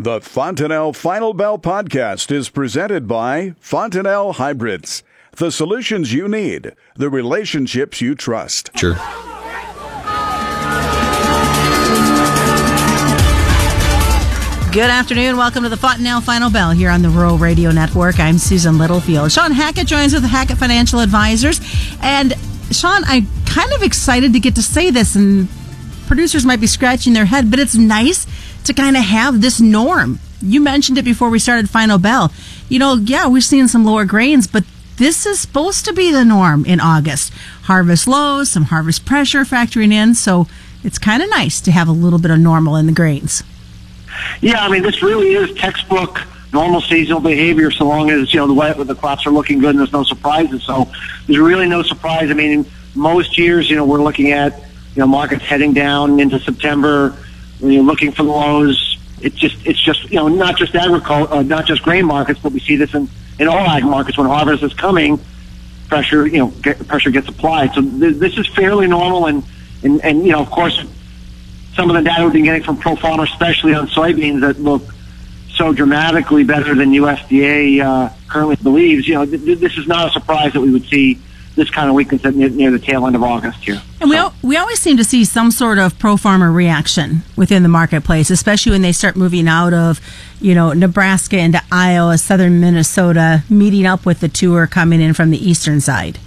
The Fontanelle Final Bell podcast is presented by Fontanelle Hybrids. The solutions you need, the relationships you trust. Sure. Good afternoon. Welcome to the Fontanelle Final Bell here on the Rural Radio Network. I'm Susan Littlefield. Shawn Hackett joins with the Hackett Financial Advisors. And Shawn, I'm kind of excited to get to say this, and producers might be scratching their head, but it's nice to kind of have this norm. You mentioned it before we started Final Bell. You know, yeah, we're seeing some lower grains, but this is supposed to be the norm in August. Harvest lows, some harvest pressure factoring in, so it's kind of nice to have a little bit of normal in the grains. Yeah, I mean, this really is textbook normal seasonal behavior so long as, you know, the, the crops are looking good and there's no surprises. So there's really no surprise. I mean, most years, you know, we're looking at, you know, markets heading down into September, when you're looking for the lows, it's just it's just you know not just agriculture, uh, not just grain markets, but we see this in in all ag markets when harvest is coming. Pressure, you know, get, pressure gets applied. So th- this is fairly normal, and, and and you know, of course, some of the data we've been getting from Pro Farmer, especially on soybeans, that look so dramatically better than USDA uh, currently believes. You know, th- this is not a surprise that we would see this kind of weakness near, near the tail end of August here. And so. we, we always seem to see some sort of pro farmer reaction within the marketplace, especially when they start moving out of, you know, Nebraska into Iowa, southern Minnesota, meeting up with the tour coming in from the eastern side.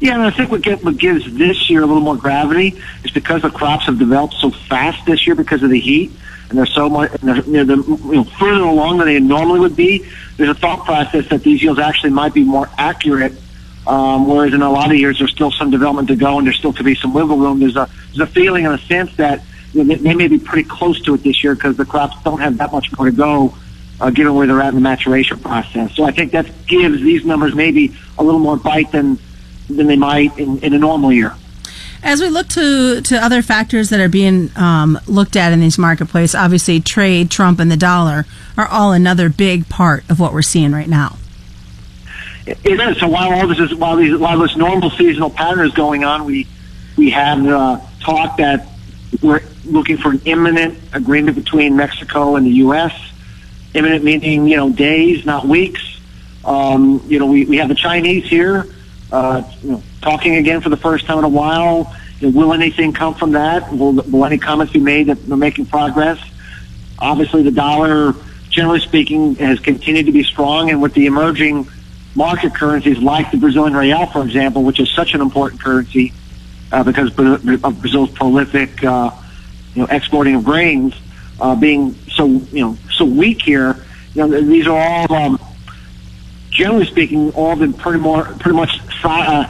Yeah, and I think what, get, what gives this year a little more gravity is because the crops have developed so fast this year because of the heat, and they're so much and they're, you know, you know, further along than they normally would be. There's a thought process that these yields actually might be more accurate um, whereas in a lot of years, there's still some development to go, and there still could be some wiggle room. There's a there's a feeling and a sense that they may be pretty close to it this year because the crops don't have that much more to go, uh, given where they're at in the maturation process. So I think that gives these numbers maybe a little more bite than than they might in, in a normal year. As we look to, to other factors that are being um, looked at in these marketplace, obviously trade, Trump, and the dollar are all another big part of what we're seeing right now. It is. So while all this is while these while this normal seasonal pattern is going on, we we have uh, talk that we're looking for an imminent agreement between Mexico and the U.S. Imminent meaning you know days, not weeks. Um, you know, we, we have the Chinese here, uh, you know, talking again for the first time in a while. You know, will anything come from that? Will, will any comments be made that they're making progress? Obviously, the dollar, generally speaking, has continued to be strong, and with the emerging market currencies like the Brazilian real, for example, which is such an important currency uh, because of Brazil's prolific, uh, you know, exporting of grains, uh, being so you know so weak here. You know, these are all, um, generally speaking, all been pretty more pretty much uh,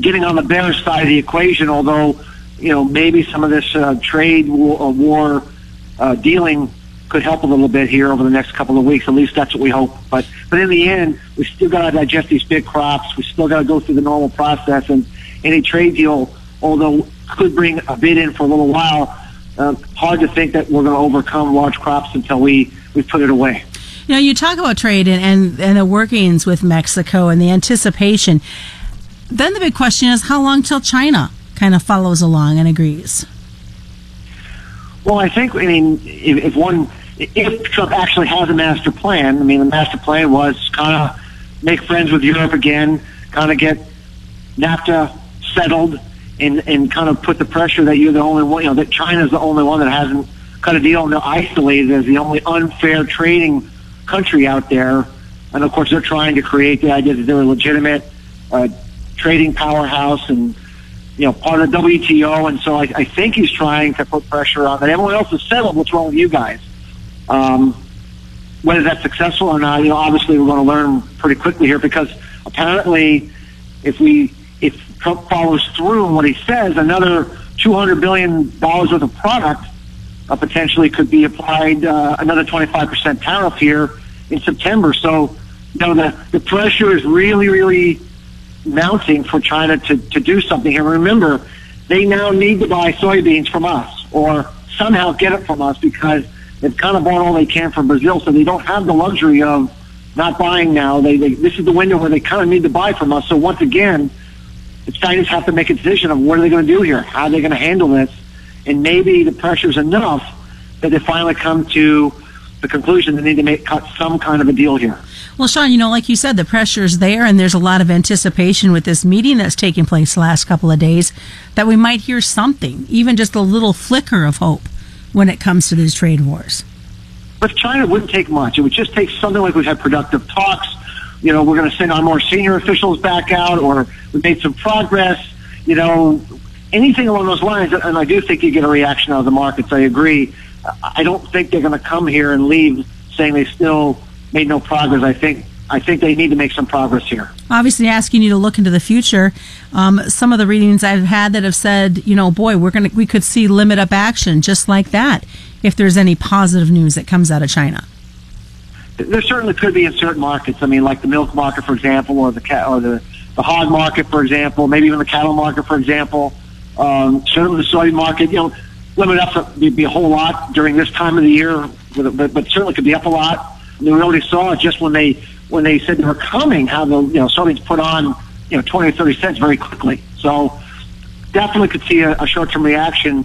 getting on the bearish side of the equation. Although, you know, maybe some of this uh, trade war, uh, war uh, dealing could help a little bit here over the next couple of weeks. At least that's what we hope. But but in the end, we still got to digest these big crops. We still got to go through the normal process. And any trade deal, although could bring a bid in for a little while, uh, hard to think that we're going to overcome large crops until we we put it away. You know, you talk about trade and, and, and the workings with Mexico and the anticipation. Then the big question is how long till China kind of follows along and agrees? Well, I think, I mean, if, if one, if Trump actually has a master plan, I mean, the master plan was kind of make friends with Europe again, kind of get NAFTA settled, and and kind of put the pressure that you're the only one, you know, that China's the only one that hasn't cut a deal and they're isolated as the only unfair trading country out there. And of course, they're trying to create the idea that they're a legitimate uh, trading powerhouse and you know, part of the WTO, and so I, I think he's trying to put pressure on that. Everyone else is settled. What's wrong with you guys? Um, whether that's successful or not, you know, obviously we're going to learn pretty quickly here because apparently, if we if Trump follows through on what he says, another two hundred billion dollars worth of product uh, potentially could be applied uh, another twenty five percent tariff here in September. So, you know, the the pressure is really, really mounting for China to, to do something here. Remember, they now need to buy soybeans from us or somehow get it from us because they've kind of bought all they can from Brazil, so they don't have the luxury of not buying now. They, they this is the window where they kind of need to buy from us. So once again, the Chinese have to make a decision of what are they going to do here? How are they going to handle this? And maybe the pressure is enough that they finally come to the conclusion they need to make cut some kind of a deal here. Well, Shawn, you know, like you said, the pressure is there, and there's a lot of anticipation with this meeting that's taking place the last couple of days that we might hear something, even just a little flicker of hope when it comes to these trade wars. With China, it wouldn't take much. It would just take something like we've had productive talks. You know, we're going to send our more senior officials back out, or we made some progress. You know, anything along those lines. And I do think you get a reaction out of the markets. I agree. I don't think they're going to come here and leave saying they still made no progress. I think I think they need to make some progress here. Obviously, asking you to look into the future. Um, some of the readings I've had that have said, you know, boy, we're gonna we could see limit up action just like that if there's any positive news that comes out of China. There certainly could be in certain markets. I mean, like the milk market, for example, or the cat or the the hog market, for example, maybe even the cattle market, for example. Um, certainly the soy market. You know, limit up would be a whole lot during this time of the year, but, but certainly could be up a lot we already saw it just when they when they said they were coming, how the you know soybeans put on you know twenty or thirty cents very quickly. So definitely could see a, a short term reaction.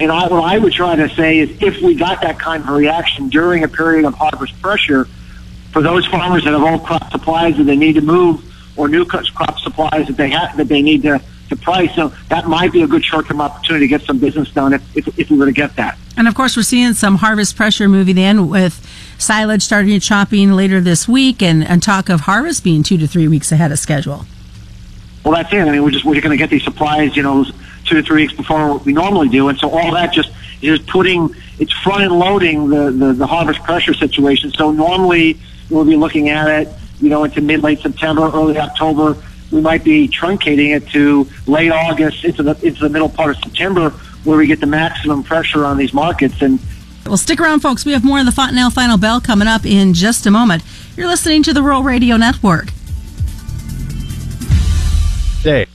And I, what I would try to say is, if we got that kind of reaction during a period of harvest pressure, for those farmers that have old crop supplies that they need to move, or new crop supplies that they have that they need to to price. So that might be a good short-term opportunity to get some business done if, if, if we were to get that. And of course, we're seeing some harvest pressure moving in with silage starting to chopping later this week and, and talk of harvest being two to three weeks ahead of schedule. Well, that's it. I mean, we're just we're going to get these supplies, you know, two to three weeks before what we normally do, and so all that just is putting it's front end loading the, the the harvest pressure situation. So normally we'll be looking at it, you know, into mid late September, early October we might be truncating it to late August into the into the middle part of September, where we get the maximum pressure on these markets. And well, stick around, folks. We have more of the Fontanelle Final Bell coming up in just a moment. You're listening to the Rural Radio Network. Day.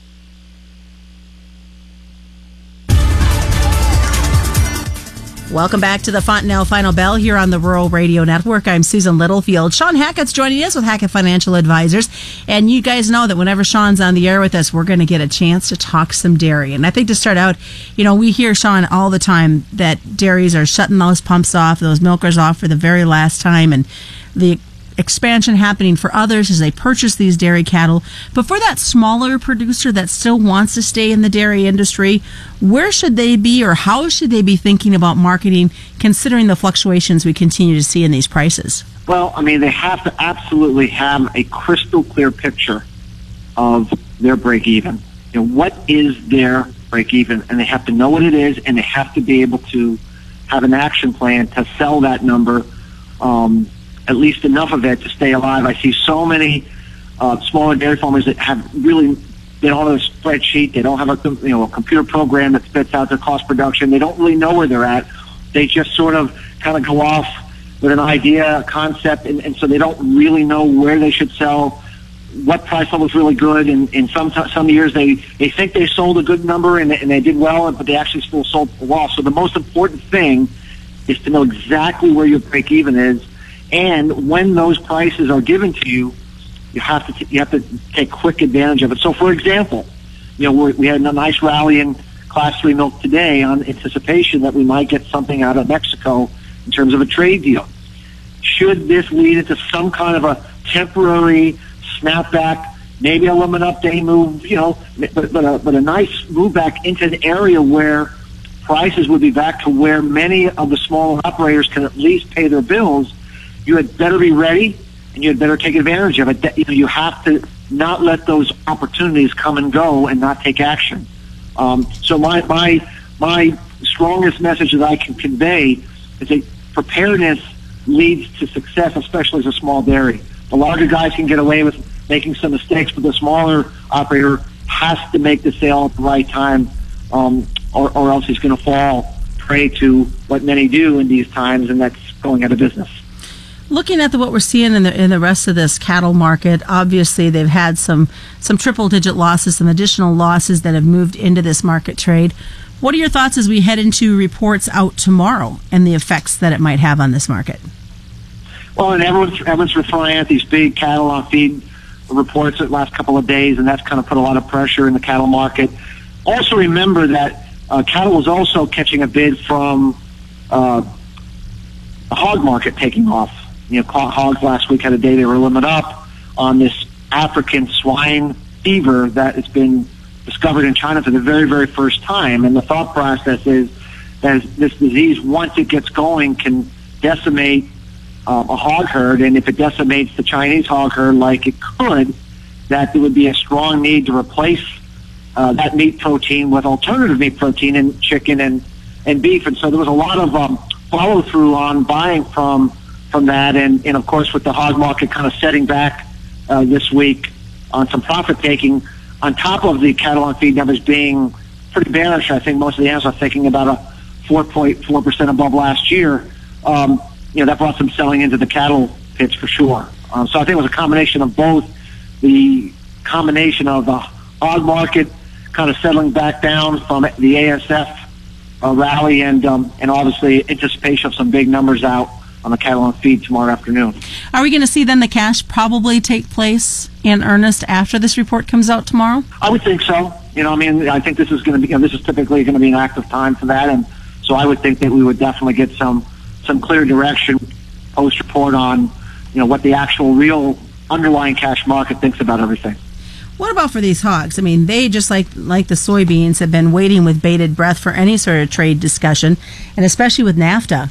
Welcome back to the Fontanelle Final Bell here on the Rural Radio Network. I'm Susan Littlefield. Shawn Hackett's joining us with Hackett Financial Advisors. And you guys know that whenever Shawn's on the air with us, we're going to get a chance to talk some dairy. And I think to start out, you know, we hear Shawn all the time that dairies are shutting those pumps off, those milkers off for the very last time. And the expansion happening for others as they purchase these dairy cattle. But for that smaller producer that still wants to stay in the dairy industry, where should they be or how should they be thinking about marketing considering the fluctuations we continue to see in these prices? Well, I mean, they have to absolutely have a crystal clear picture of their break even. You know, what is their break even? And they have to know what it is and they have to be able to have an action plan to sell that number um, at least enough of it to stay alive. I see so many uh, smaller dairy farmers that have really they don't have a spreadsheet. They don't have a you know a computer program that spits out their cost production. They don't really know where they're at. They just sort of kind of go off with an idea, a concept, and, and so they don't really know where they should sell. What price level is really good, and in some some years they they think they sold a good number and, and they did well, but they actually still sold a loss. So the most important thing is to know exactly where your break even is and when those prices are given to you, you have to t- you have to take quick advantage of it. So, for example, you know we had a nice rally in Class Three milk today on anticipation that we might get something out of Mexico in terms of a trade deal. Should this lead into some kind of a temporary snapback, maybe a limit up day move, you know, but but a, but a nice move back into an area where prices would be back to where many of the smaller operators can at least pay their bills you had better be ready and you had better take advantage of it. You know, you have to not let those opportunities come and go and not take action. Um, so my my my strongest message that I can convey is that preparedness leads to success, especially as a small dairy. The larger guys can get away with making some mistakes, but the smaller operator has to make the sale at the right time, um, or, or else he's going to fall prey to what many do in these times, and that's going out of business looking at the, what we're seeing in the in the rest of this cattle market, obviously they've had some some triple digit losses, some additional losses that have moved into this market trade. What are your thoughts as we head into reports out tomorrow and the effects that it might have on this market? Well, and everyone's everyone's referring at these big cattle on feed reports the last couple of days, and that's kind of put a lot of pressure in the cattle market. Also, remember that uh, cattle was also catching a bid from uh, the hog market taking off. You know, hogs last week had a day they were limit up on this African swine fever that has been discovered in China for the very, very first time. And the thought process is that this disease, once it gets going, can decimate uh, a hog herd. And if it decimates the Chinese hog herd like it could, that there would be a strong need to replace uh, that meat protein with alternative meat protein in chicken and, and beef. And so there was a lot of um, follow through on buying from from that. And, and of course, with the hog market kind of setting back uh, this week on some profit taking, on top of the cattle on feed numbers being pretty bearish, I think most of the analysts are thinking about a 4.4% above last year. Um, you know, that brought some selling into the cattle pits for sure. Um, so I think it was a combination of both the combination of the hog market kind of settling back down from the ASF uh, rally and um, and obviously anticipation of some big numbers out on the cattle on feed tomorrow afternoon. Are we going to see then the cash probably take place in earnest after this report comes out tomorrow? I would think so. You know, I mean, I think this is going to be, you know, this is typically going to be an active time for that, and so I would think that we would definitely get some some clear direction post report on, you know, what the actual real underlying cash market thinks about everything. What about for these hogs? I mean, they just like like the soybeans have been waiting with bated breath for any sort of trade discussion, and especially with NAFTA.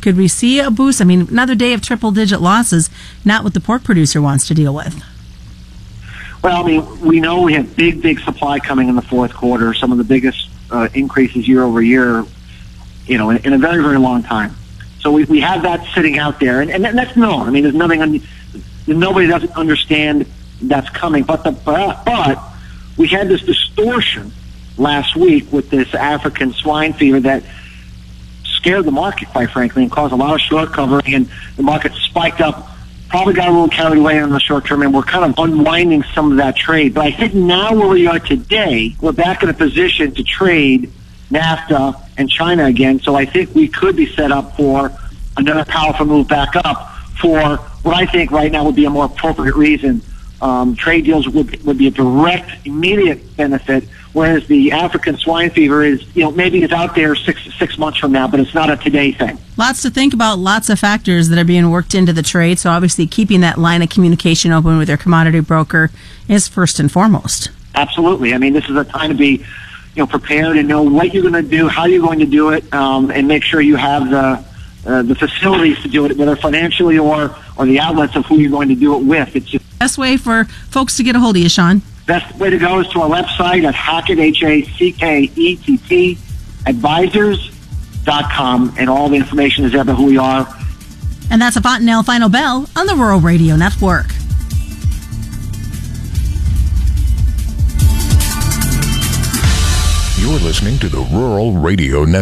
Could we see a boost? I mean, another day of triple digit losses, not what the pork producer wants to deal with. Well, I mean, we know we have big, big supply coming in the fourth quarter, some of the biggest uh, increases year over year, you know, in, in, a very, very long time. So we, we have that sitting out there, and, and that's known. I mean, there's nothing, un- nobody doesn't understand that's coming, but the, but, but we had this distortion last week with this African swine fever that scared the market, quite frankly, and caused a lot of short covering, and the market spiked up. Probably got a little carried away in the short term, and we're kind of unwinding some of that trade. But I think now where we are today, we're back in a position to trade NAFTA and China again. So I think we could be set up for another powerful move back up for what I think right now would be a more appropriate reason. Um, trade deals would, would be a direct, immediate benefit whereas the African swine fever is, you know, maybe it's out there six six months from now, but it's not a today thing. Lots to think about, lots of factors that are being worked into the trade. So obviously, keeping that line of communication open with your commodity broker is first and foremost. Absolutely. I mean, this is a time to be, you know, prepared and know what you're going to do, how you're going to do it, um, and make sure you have the uh, the facilities to do it, whether financially or or the outlets of who you're going to do it with. It's just best way for folks to get a hold of you, Shawn. Best way to go is to our website at Hackett, H-A-C-K-E-T-T, advisors.com, and all the information is there about who we are. And that's a Fontanelle Final Bell on the Rural Radio Network. You're listening to the Rural Radio Network.